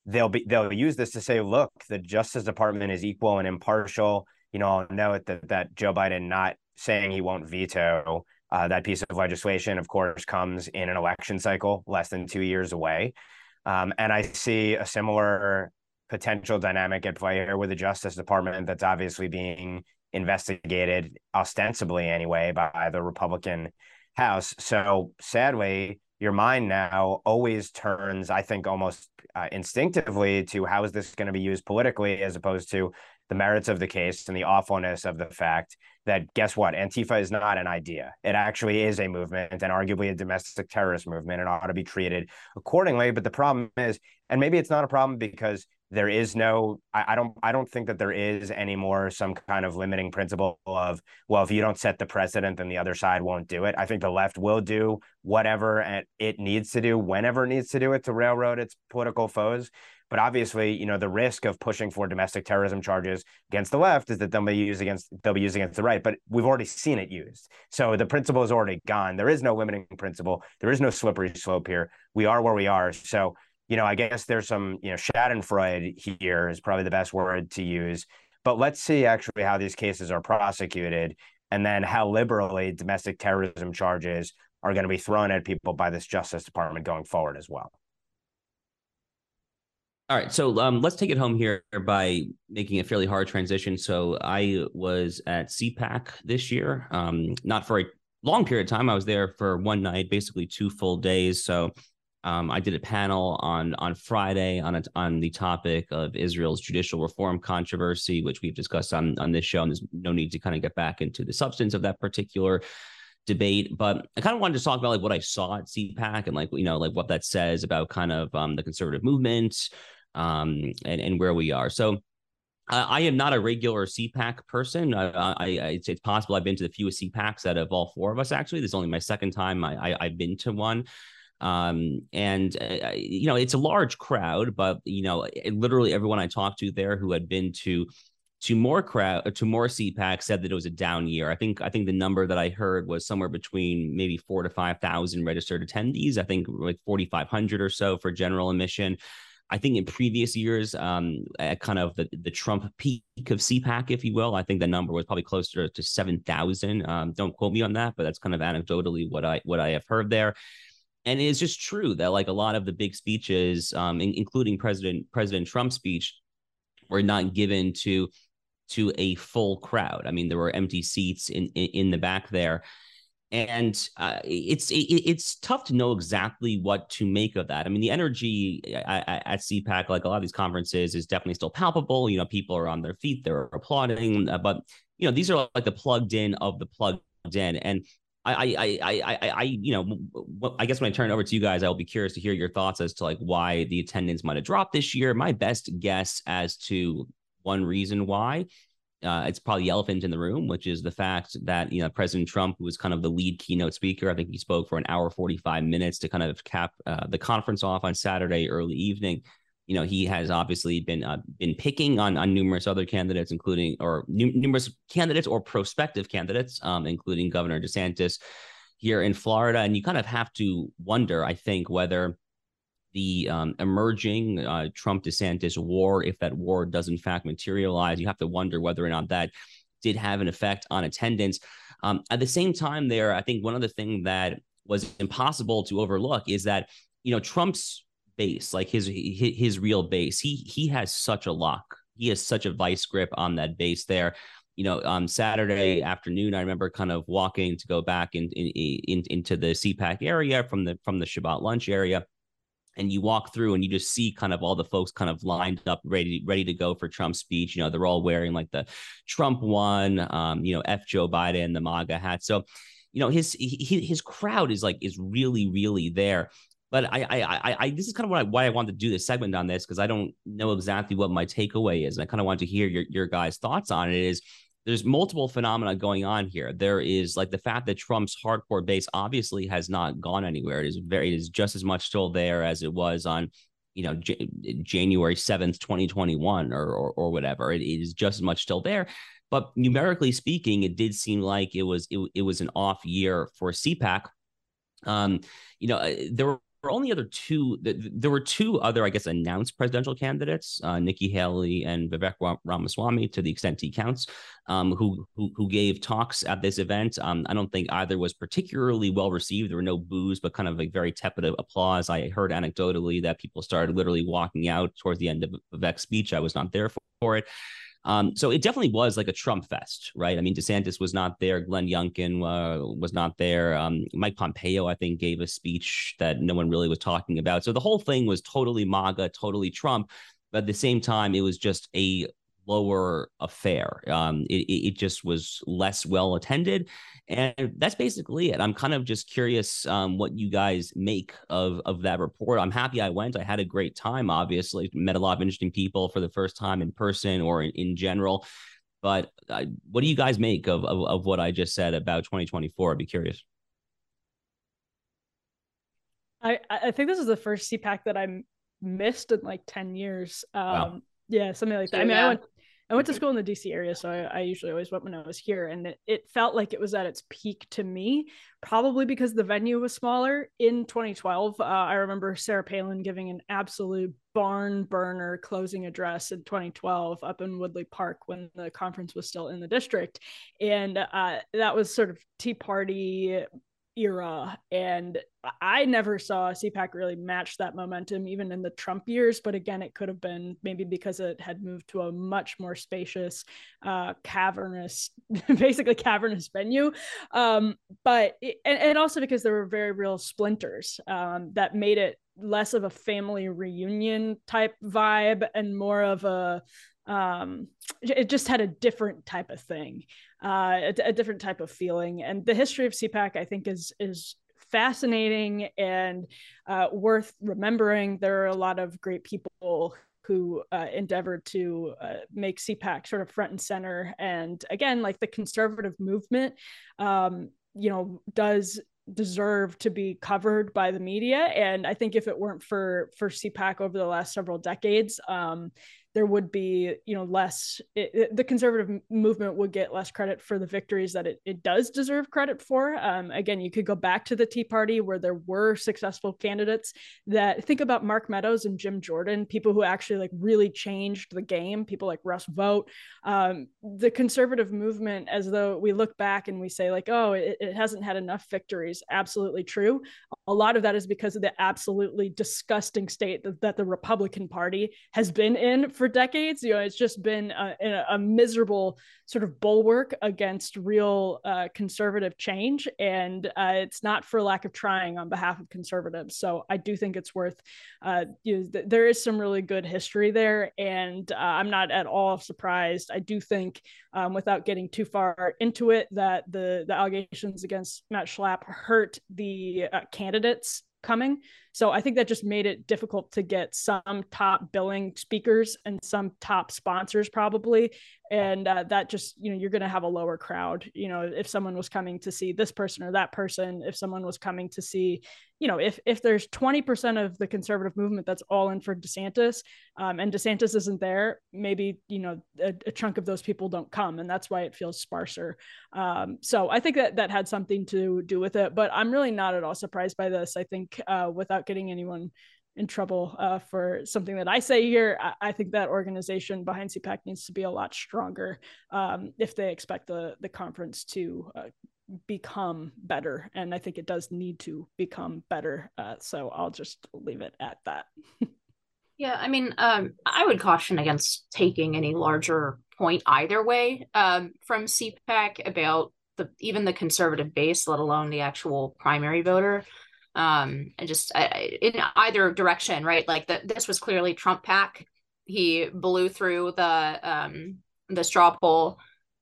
they'll be they'll use this to say, look, the Justice Department is equal and impartial. You know, I'll note that that Joe Biden not saying he won't veto uh, that piece of legislation, of course, comes in an election cycle less than two years away. Um, and I see a similar potential dynamic at play here with the Justice Department that's obviously being investigated, ostensibly anyway, by the Republican House. So sadly, your mind now always turns, I think, almost uh, instinctively to how is this going to be used politically as opposed to the merits of the case and the awfulness of the fact that guess what? Antifa is not an idea. It actually is a movement and arguably a domestic terrorist movement and ought to be treated accordingly. But the problem is and maybe it's not a problem because there is no I, I, don't i don't think that there is anymore some kind of limiting principle of well if you don't set the precedent then the other side won't do it. I think the left will do whatever it needs to do whenever it needs to do it to railroad its political foes. But obviously you know the risk of pushing for domestic terrorism charges against the left is that they'll be used against they'll be used against the right. But we've already seen it used. So the principle is already gone. There is no limiting principle. There is no slippery slope here. We are where we are. So you know, I guess there's some, you know, Schadenfreude here is probably the best word to use. But let's see actually how these cases are prosecuted and then how liberally domestic terrorism charges are going to be thrown at people by this Justice Department going forward as well. All right, so um, let's take it home here by making a fairly hard transition. So I was at CPAC this year, um, not for a long period of time. I was there for one night, basically two full days. So Um, I did a panel on on Friday on a, on the topic of Israel's judicial reform controversy, which we've discussed on on this show. And there's no need to kind of get back into the substance of that particular debate. But I kind of wanted to talk about like what I saw at CPAC and like you know like what that says about kind of um, the conservative movement um, and and where we are. So. I am not a regular CPAC person. I, I, it's, it's, possible I've been to the fewest CPACs out of all four of us. Actually, this is only my second time I, I, have been to one. Um, and uh, you know, it's a large crowd, but you know, it, literally everyone I talked to there who had been to to more crowd to more CPAC said that it was a down year. I think I think the number that I heard was somewhere between maybe four to five thousand registered attendees. I think like forty five hundred or so for general admission. I think in previous years, um, at kind of the, the Trump peak of CPAC, if you will, I think the number was probably closer to seven thousand. Um, don't quote me on that, but that's kind of anecdotally what I what I have heard there and it is just true that like a lot of the big speeches, um, in, including President President Trump's speech, were not given to to a full crowd. I mean, there were empty seats in in, in the back there, and uh, it's it, it's tough to know exactly what to make of that. I mean, the energy at, at CPAC, like a lot of these conferences, is definitely still palpable. You know, people are on their feet, they're applauding, uh, but you know, these are like the plugged in of the plugged in, and I, I, I, I, I, you know, I guess when I turn it over to you guys, I'll be curious to hear your thoughts as to like why the attendance might have dropped this year. My best guess as to one reason why, uh, it's probably the elephant in the room, which is the fact that you know President Trump, who was kind of the lead keynote speaker, I think he spoke for an hour forty five minutes to kind of cap uh, the conference off on Saturday early evening you know he has obviously been uh, been picking on on numerous other candidates, including or numerous candidates or prospective candidates, um, including Governor DeSantis here in Florida. And you kind of have to wonder, I think, whether the um, emerging uh, Trump DeSantis war, if that war does in fact materialize, you have to wonder whether or not that did have an effect on attendance. Um, at the same time, there, I think one other thing that was impossible to overlook is that you know Trump's base, like his his real base. He he has such a lock. He has such a vice grip on that base there. You know, on Saturday afternoon, I remember kind of walking to go back in, in, in into the CPAC area from the from the Shabbat lunch area and you walk through and you just see kind of all the folks kind of lined up ready ready to go for Trump's speech. You know, they're all wearing like the Trump one, um, you know, F Joe Biden, the MAGA hat. So, you know, his he, his crowd is like is really really there. But I, I, I, I this is kind of why, why I wanted to do this segment on this because I don't know exactly what my takeaway is, and I kind of want to hear your your guys' thoughts on it. Is there's multiple phenomena going on here. There is like the fact that Trump's hardcore base obviously has not gone anywhere. It is very, it is just as much still there as it was on, you know, J- January seventh, twenty twenty one, or, or or whatever. It is just as much still there. But numerically speaking, it did seem like it was it, it was an off year for CPAC. Um, you know, uh, there were were only other two. There were two other, I guess, announced presidential candidates, uh, Nikki Haley and Vivek Ramaswamy, to the extent he counts, um, who, who, who gave talks at this event. Um, I don't think either was particularly well received. There were no boos, but kind of a very tepid applause. I heard anecdotally that people started literally walking out towards the end of Vivek's speech. I was not there for, for it. Um, so it definitely was like a Trump fest, right? I mean, DeSantis was not there. Glenn Youngkin uh, was not there. Um, Mike Pompeo, I think, gave a speech that no one really was talking about. So the whole thing was totally MAGA, totally Trump. But at the same time, it was just a lower affair. Um, it, it just was less well attended. And that's basically it. I'm kind of just curious um, what you guys make of, of that report. I'm happy I went. I had a great time, obviously. Met a lot of interesting people for the first time in person or in, in general. But uh, what do you guys make of, of, of what I just said about 2024? I'd be curious. I, I think this is the first CPAC that I missed in like 10 years. Um, wow. Yeah, something like that. I mean, yeah. I went I went to school in the DC area, so I, I, usually always went when I was here, and it, it felt like it was at its peak to me, probably because the venue was smaller. In 2012, uh, I remember Sarah Palin giving an absolute barn burner closing address in 2012 up in Woodley Park when the conference was still in the district, and uh, that was sort of Tea Party era. And I never saw CPAC really match that momentum, even in the Trump years. But again, it could have been maybe because it had moved to a much more spacious, uh, cavernous, basically cavernous venue. Um, but it, and, and also because there were very real splinters um, that made it less of a family reunion type vibe and more of a um it just had a different type of thing uh a, a, different type of feeling. And the history of cpac i think is is fascinating and uh, worth remembering. There are a lot of great people who uh, endeavored to uh, make cpac sort of front and center. And again like the conservative movement um you know does deserve to be covered by the media. And i think if it weren't for for cpac over the last several decades um there would be you know less it, it, the conservative movement would get less credit for the victories that it, it does deserve credit for. Um, again you could go back to the tea party where there were successful candidates that think about mark meadows and jim jordan people who actually like really changed the game people like russ Vought. Um, the conservative movement as though we look back and we say like oh it, it hasn't had enough victories absolutely true. A lot of that is because of the absolutely disgusting state that, that the republican party has been in for for decades. You know, it's just been a, a miserable sort of bulwark against real uh, conservative change, and uh, it's not for lack of trying on behalf of conservatives. So I do think it's worth. Uh, you know, th- there is some really good history there, and uh, I'm not at all surprised. I do think, um, without getting too far into it, that the the allegations against Matt Schlapp hurt the uh, candidates coming. So I think that just made it difficult to get some top billing speakers and some top sponsors probably. And uh, that just, you know, you're going to have a lower crowd. You know, if someone was coming to see this person or that person, if someone was coming to see, you know, if if there's 20% of the conservative movement that's all in for DeSantis um, and DeSantis isn't there, maybe, you know, a, a, chunk of those people don't come. And that's why it feels sparser. Um, so I think that that had something to do with it. But I'm really not at all surprised by this. I think uh, without without getting anyone in trouble uh, for something that I say here. I, I, think that organization behind CPAC needs to be a lot stronger um, if they expect the the conference to uh, become better, and I think it does need to become better. Uh, so I'll just leave it at that. yeah, I mean, um, I would caution against taking any larger point either way um, from CPAC about the even the conservative base, let alone the actual primary voter um and just in either direction right? Like that this was clearly trump pack. He blew through the um the straw poll.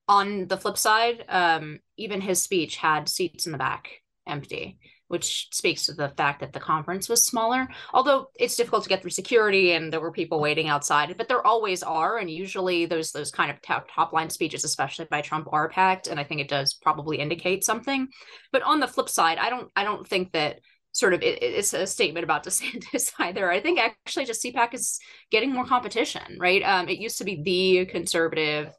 On the flip side um even his speech had seats in the back empty which speaks to the fact that the conference was smaller. Although it's difficult to get through security and there were people waiting outside but there always are. And usually those those kind of top, top line speeches especially by trump are packed. And i think it does probably indicate something. But on the flip side i don't i don't think that sort of it, it's a statement about DeSantis either. I think actually just CPAC is getting more competition, right? Um, it used to be the conservative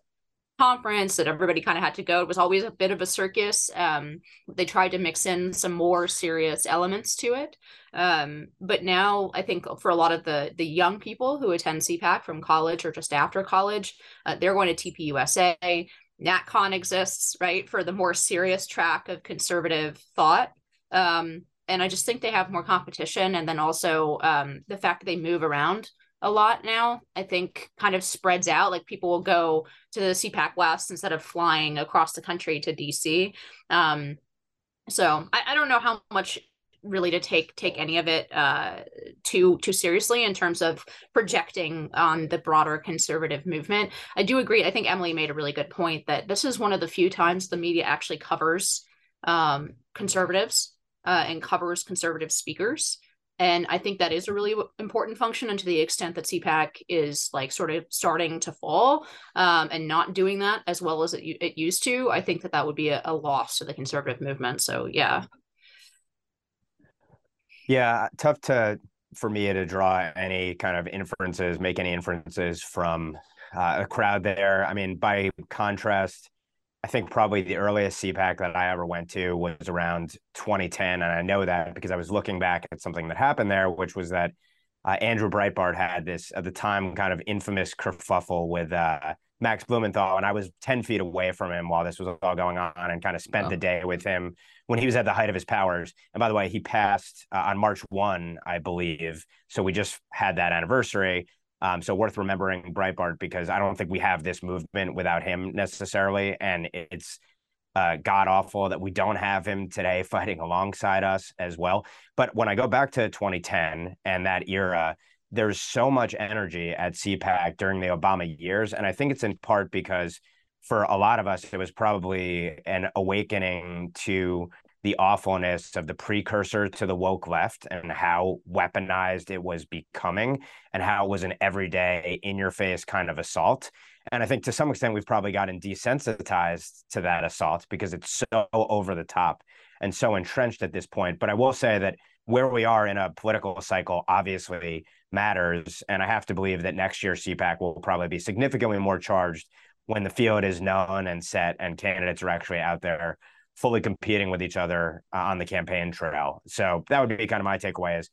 conference that everybody kind of had to go. It was always a bit of a circus. Um, they tried to mix in some more serious elements to it. Um, but now I think for a lot of the the young people who attend CPAC from college or just after college, uh, they're going to TPUSA. NatCon exists, right, for the more serious track of conservative thought. Um, and I just think they have more competition. And then also um, the fact that they move around a lot now, I think kind of spreads out. Like people will go to the CPAC West instead of flying across the country to DC. Um, so I, I don't know how much really to take take any of it uh, too too seriously in terms of projecting on the broader conservative movement. I do agree. I think Emily made a really good point that this is one of the few times the media actually covers um, conservatives uh, and covers conservative speakers. And I think that is a really important function. And to the extent that CPAC is like sort of starting to fall um, and not doing that as well as it, it used to, I think that that would be a, a loss to the conservative movement. So, yeah. Yeah, tough to for me to draw any kind of inferences, make any inferences from uh, a crowd there. I mean, by contrast, I think probably the earliest CPAC that I ever went to was around 2010. And I know that because I was looking back at something that happened there, which was that uh, Andrew Breitbart had this at the time kind of infamous kerfuffle with uh, Max Blumenthal, and I was 10 feet away from him while this was all going on and kind of spent wow. the day with him when he was at the height of his powers. And by the way, he passed uh, on March 1, I believe. So we just had that anniversary. Um, so worth remembering Breitbart because I don't think we have this movement without him necessarily. And it's uh, god awful that we don't have him today fighting alongside us as well. But when I go back to 2010 and that era, there's so much energy at CPAC during the Obama years. And I think it's in part because for a lot of us, it was probably an awakening to the awfulness of the precursor to the woke left and how weaponized it was becoming and how it was an everyday in your face kind of assault. And I think to some extent, we've probably gotten desensitized to that assault because it's so over the top and so entrenched at this point. But I will say that where we are in a political cycle obviously matters. And I have to believe that next year CPAC will probably be significantly more charged when the field is known and set and candidates are actually out there fully competing with each other uh, on the campaign trail. So that would be kind of my takeaway is,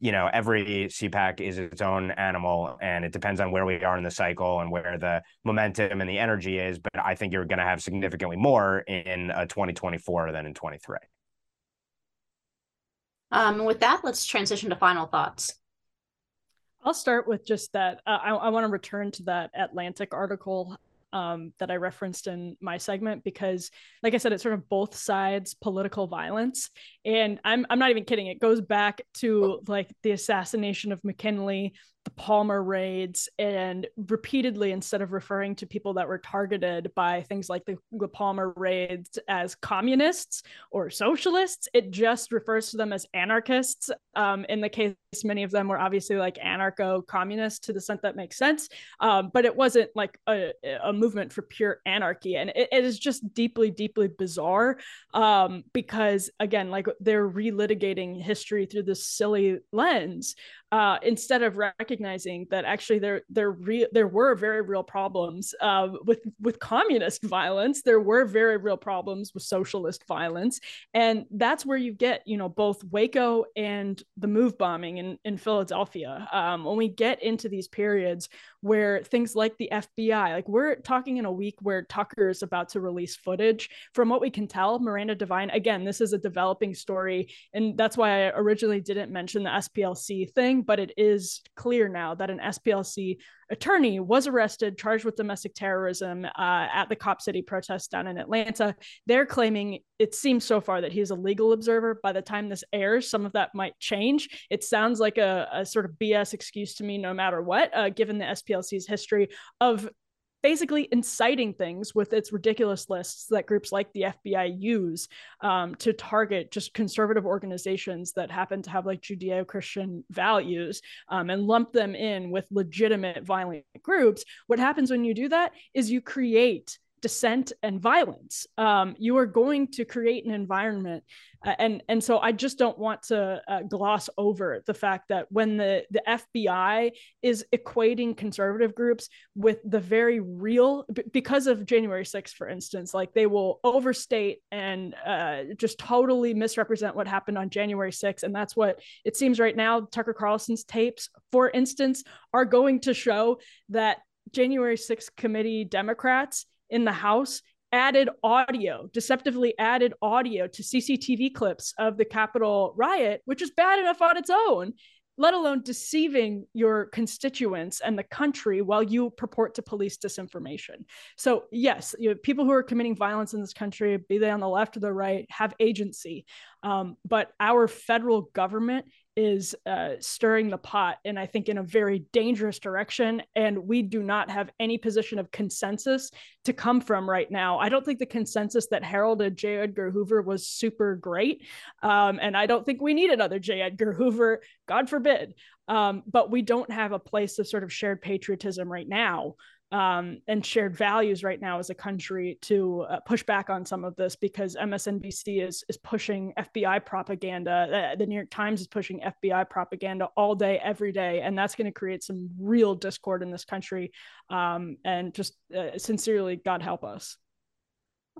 you know, every CPAC is its own animal and it depends on where we are in the cycle and where the momentum and the energy is. But I think you're going to have significantly more in uh, 2024 than in 23. Um, with that, let's transition to final thoughts. I'll start with just that. Uh, I, I want to return to that Atlantic article um, that I referenced in my segment because, like I said, it's sort of both sides political violence, and I'm I'm not even kidding. It goes back to like the assassination of McKinley, the Palmer raids, and repeatedly, instead of referring to people that were targeted by things like the, the Palmer raids as communists or socialists, it just refers to them as anarchists. Um, in the case, many of them were obviously like anarcho communist to the sense that makes sense. Um, but it wasn't like a, a movement for pure anarchy. And it, it is just deeply, deeply bizarre um, because, again, like they're relitigating history through this silly lens uh, instead of recognizing that actually there there re- there were very real problems uh, with with communist violence, there were very real problems with socialist violence, and that's where you get you know both Waco and the move bombing in in Philadelphia. Um, when we get into these periods where things like the FBI, like we're talking in a week where Tucker is about to release footage. From what we can tell, Miranda Devine, again, this is a developing story. And that's why I originally didn't mention the SPLC thing, but it is clear now that an SPLC attorney was arrested, charged with domestic terrorism uh, at the Cop City protest down in Atlanta. They're claiming it seems so far that he's a legal observer. By the time this airs, some of that might change. It sounds like a, a sort of BS excuse to me, no matter what, uh, given the SPLC's history of basically inciting things with its ridiculous lists that groups like the FBI use um, to target just conservative organizations that happen to have like Judeo Christian values um, and lump them in with legitimate violent groups. What happens when you do that is you create dissent and violence. Um, you are going to create an environment, uh, and and so I just don't want to uh, gloss over the fact that when the the FBI is equating conservative groups with the very real, b- because of January 6th, for instance, like they will overstate and uh, just totally misrepresent what happened on January 6th, and that's what it seems right now. Tucker Carlson's tapes, for instance, are going to show that January 6th committee Democrats in the House added audio, deceptively added audio to CCTV clips of the Capitol riot, which is bad enough on its own, let alone deceiving your constituents and the country while you purport to police disinformation. So, yes, you know, people who are committing violence in this country, be they on the left or the right, have agency. Um, but our federal government is uh, stirring the pot, and I think in a very dangerous direction. And we do not have any position of consensus to come from right now. I don't think the consensus that heralded J. Edgar Hoover was super great. Um, and I don't think we need another J. Edgar Hoover, God forbid. Um, but we don't have a place of sort of shared patriotism right now um, and shared values right now as a country to uh, push back on some of this because MSNBC is is pushing FBI propaganda. Uh, the New York Times is pushing FBI propaganda all day, every day, and that's going to create some real discord in this country. Um, and just uh, sincerely, God help us.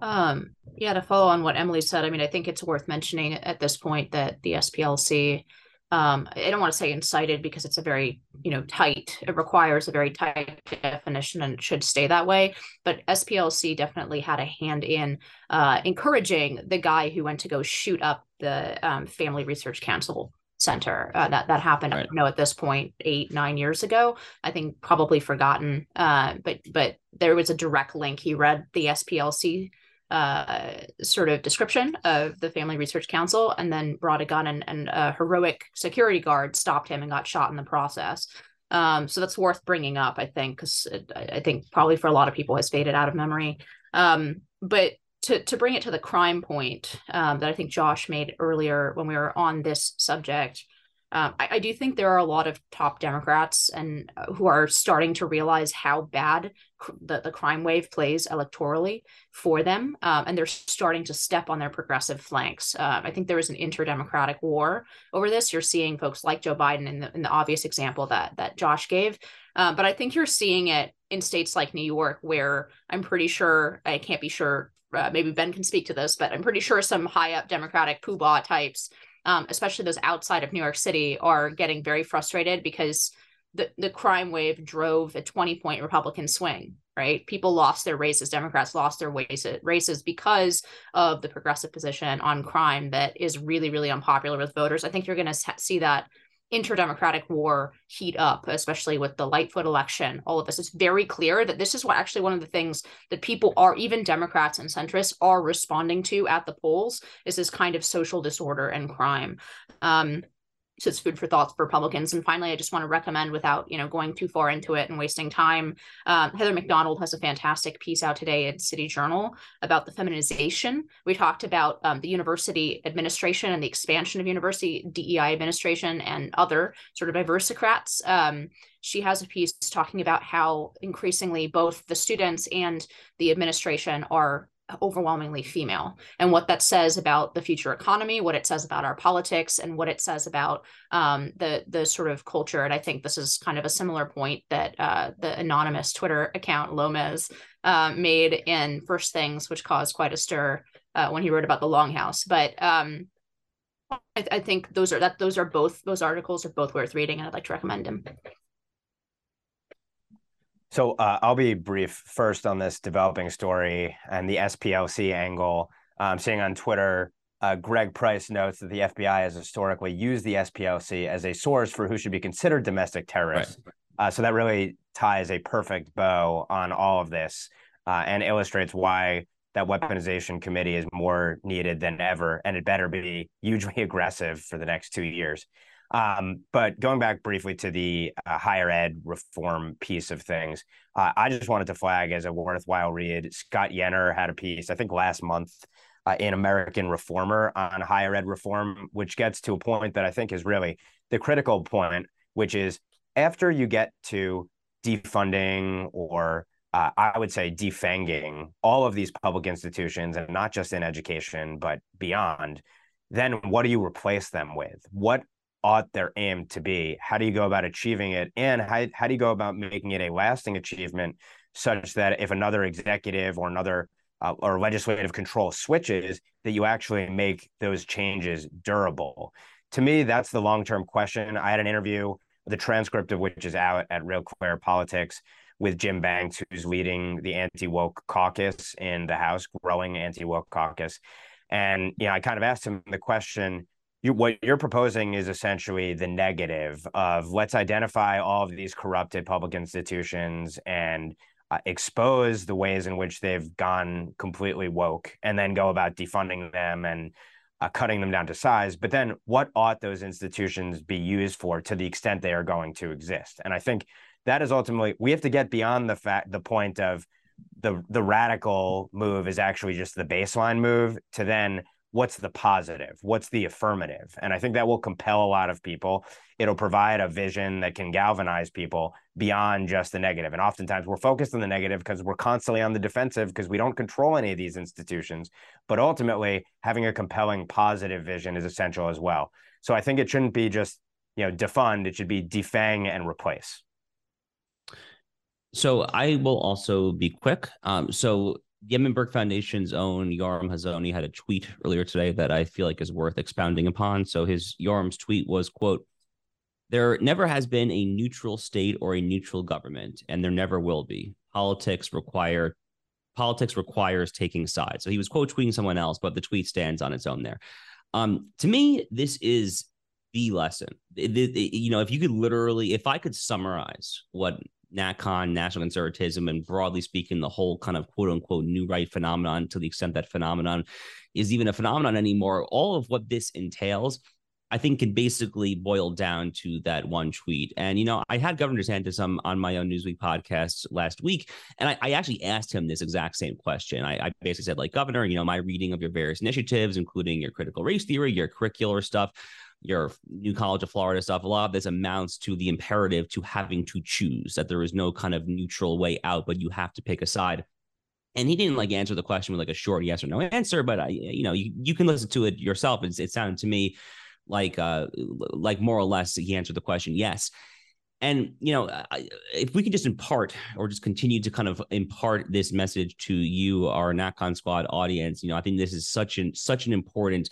Um, yeah, to follow on what Emily said, I mean, I think it's worth mentioning at this point that the SPLC um, I don't want to say incited because it's a very, you know, tight, it requires a very tight definition and it should stay that way. But SPLC definitely had a hand in uh, encouraging the guy who went to go shoot up the um, Family Research Council Center. Uh, that that happened, right. I know, at this point, eight nine years ago. I think probably forgotten. Uh, but but there was a direct link. He read the SPLC uh, sort of description of the Family Research Council and then brought a gun and, and a heroic security guard stopped him and got shot in the process. Um, so that's worth bringing up, I think, because I think probably for a lot of people has faded out of memory. Um, but to to bring it to the crime point um, that I think Josh made earlier when we were on this subject, um, I, I, do think there are a lot of top Democrats and uh, who are starting to realize how bad the, the crime wave plays electorally for them, um, and they're starting to step on their progressive flanks. Uh, I think there is an inter-democratic war over this. You're seeing folks like Joe Biden in the, in the obvious example that that Josh gave, uh, but I think you're seeing it in states like New York, where I'm pretty sure I can't be sure. Uh, maybe Ben can speak to this, but I'm pretty sure some high up Democratic poobah types um, especially those outside of New York City, are getting very frustrated because the, the crime wave drove a 20 point Republican swing, right? People lost their races, Democrats lost their races because of the progressive position on crime that is really, really unpopular with voters. I think you're going to see that interdemocratic war heat up, especially with the Lightfoot election. All of this is very clear that this is what actually one of the things that people are, even Democrats and centrists, are responding to at the polls is this kind of social disorder and crime. Um, so it's food for thought for Republicans. And finally, I just want to recommend, without you know going too far into it and wasting time, um, Heather Mac Donald has a fantastic piece out today in City Journal about the feminization. We talked about um, the university administration and the expansion of university DEI administration and other sort of diversicrats. Um, she has a piece talking about how increasingly both the students and the administration are overwhelmingly female. And what that says about the future economy what it says about our politics and what it says about um, the the sort of culture. And i think this is kind of a similar point that uh, the anonymous twitter account lomez uh, made in first things which caused quite a stir uh, when he wrote about the longhouse. But um, I, I think those are that those are both those articles are both worth reading and i'd like to recommend them so uh, I'll be brief first on this developing story and the SPLC angle. I'm seeing on Twitter, uh, Greg Price notes that the FBI has historically used the SPLC as a source for who should be considered domestic terrorists. Right. Uh, so that really ties a perfect bow on all of this uh, and illustrates why that weaponization committee is more needed than ever, and it better be hugely aggressive for the next two years. Um, but going back briefly to the uh, higher ed reform piece of things, uh, I just wanted to flag as a worthwhile read. Scott Yenor had a piece, I think last month, uh, in American Reformer on higher ed reform, which gets to a point that I think is really the critical point, which is after you get to defunding or uh, I would say defanging all of these public institutions, and not just in education, but beyond, then what do you replace them with? What ought their aim to be? How do you go about achieving it? And how, how do you go about making it a lasting achievement such that if another executive or another uh, or legislative control switches, that you actually make those changes durable? To me, that's the long term question. I had an interview, the transcript of which is out at Real Clear Politics with Jim Banks, who's leading the anti woke caucus in the House, growing anti woke caucus. And you know, I kind of asked him the question you, what you're proposing is essentially the negative of let's identify all of these corrupted public institutions and uh, expose the ways in which they've gone completely woke and then go about defunding them and uh, cutting them down to size. But then what ought those institutions be used for to the extent they are going to exist? And i think that is ultimately we have to get beyond the fact the point of the the radical move is actually just the baseline move to then what's the positive what's the affirmative? And i think that will compel a lot of people. It'll provide a vision that can galvanize people beyond just the negative. And oftentimes we're focused on the negative because we're constantly on the defensive because we don't control any of these institutions. But ultimately having a compelling positive vision is essential as well. So i think it shouldn't be just you know defund it should be defang and replace. So I will also be quick. Um, so Burke Foundation's own Yoram Hazony had a tweet earlier today that I feel like is worth expounding upon. So his Yoram's tweet was, quote, there never has been a neutral state or a neutral government, and there never will be. Politics require politics requires taking sides. So he was quote tweeting someone else, but the tweet stands on its own there. Um, to me, this is the lesson. It, it, it, you know, if you could literally, if I could summarize what NatCon, national conservatism, and broadly speaking, the whole kind of quote unquote new right phenomenon, to the extent that phenomenon is even a phenomenon anymore, all of what this entails, I think can basically boil down to that one tweet. And, you know, I had Governor DeSantis on, on my own Newsweek podcast last week, and I, I actually asked him this exact same question. I, I basically said, like, Governor, you know, my reading of your various initiatives, including your critical race theory, your curricular stuff, your New College of Florida stuff, a lot of this amounts to the imperative to having to choose that there is no kind of neutral way out, but you have to pick a side. And he didn't like answer the question with like a short yes or no answer, but I, you know, you, you can listen to it yourself. It's, it sounded to me like, uh, like more or less he answered the question yes. And you know, if we could just impart or just continue to kind of impart this message to you, our NatCon Squad audience, you know, I think this is such an such an important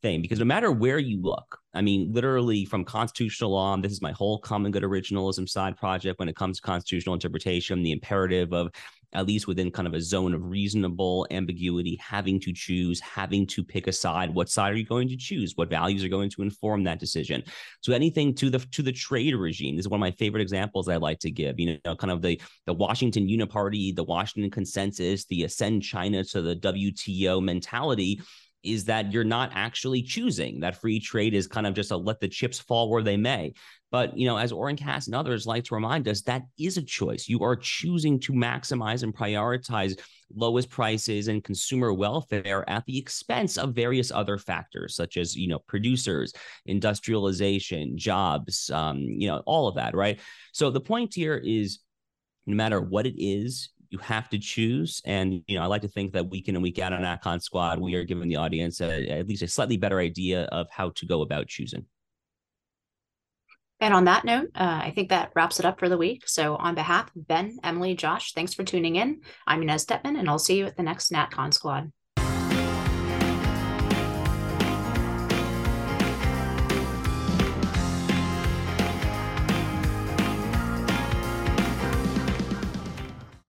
thing because no matter where you look, I mean, literally from constitutional law, this is my whole common good originalism side project when it comes to constitutional interpretation, the imperative of at least within kind of a zone of reasonable ambiguity, having to choose, having to pick a side. What side are you going to choose? What values are going to inform that decision? So anything to the to the trade regime. This is one of my favorite examples I like to give. You know, kind of the the Washington Uniparty, the Washington Consensus, the ascend China to the WTO mentality is that you're not actually choosing that free trade is kind of just a let the chips fall where they may. But, you know, as Oren Cass and others like to remind us, that is a choice. You are choosing to maximize and prioritize lowest prices and consumer welfare at the expense of various other factors, such as, you know, producers, industrialization, jobs, um, you know, all of that, right? So the point here is no matter what it is you have to choose. And, you know, I like to think that week in and week out on NatCon Squad, we are giving the audience a, at least a slightly better idea of how to go about choosing. And on that note, uh, I think that wraps it up for the week. So, on behalf of Ben, Emily, Josh, thanks for tuning in. I'm Inez Stepman, and I'll see you at the next NatCon Squad.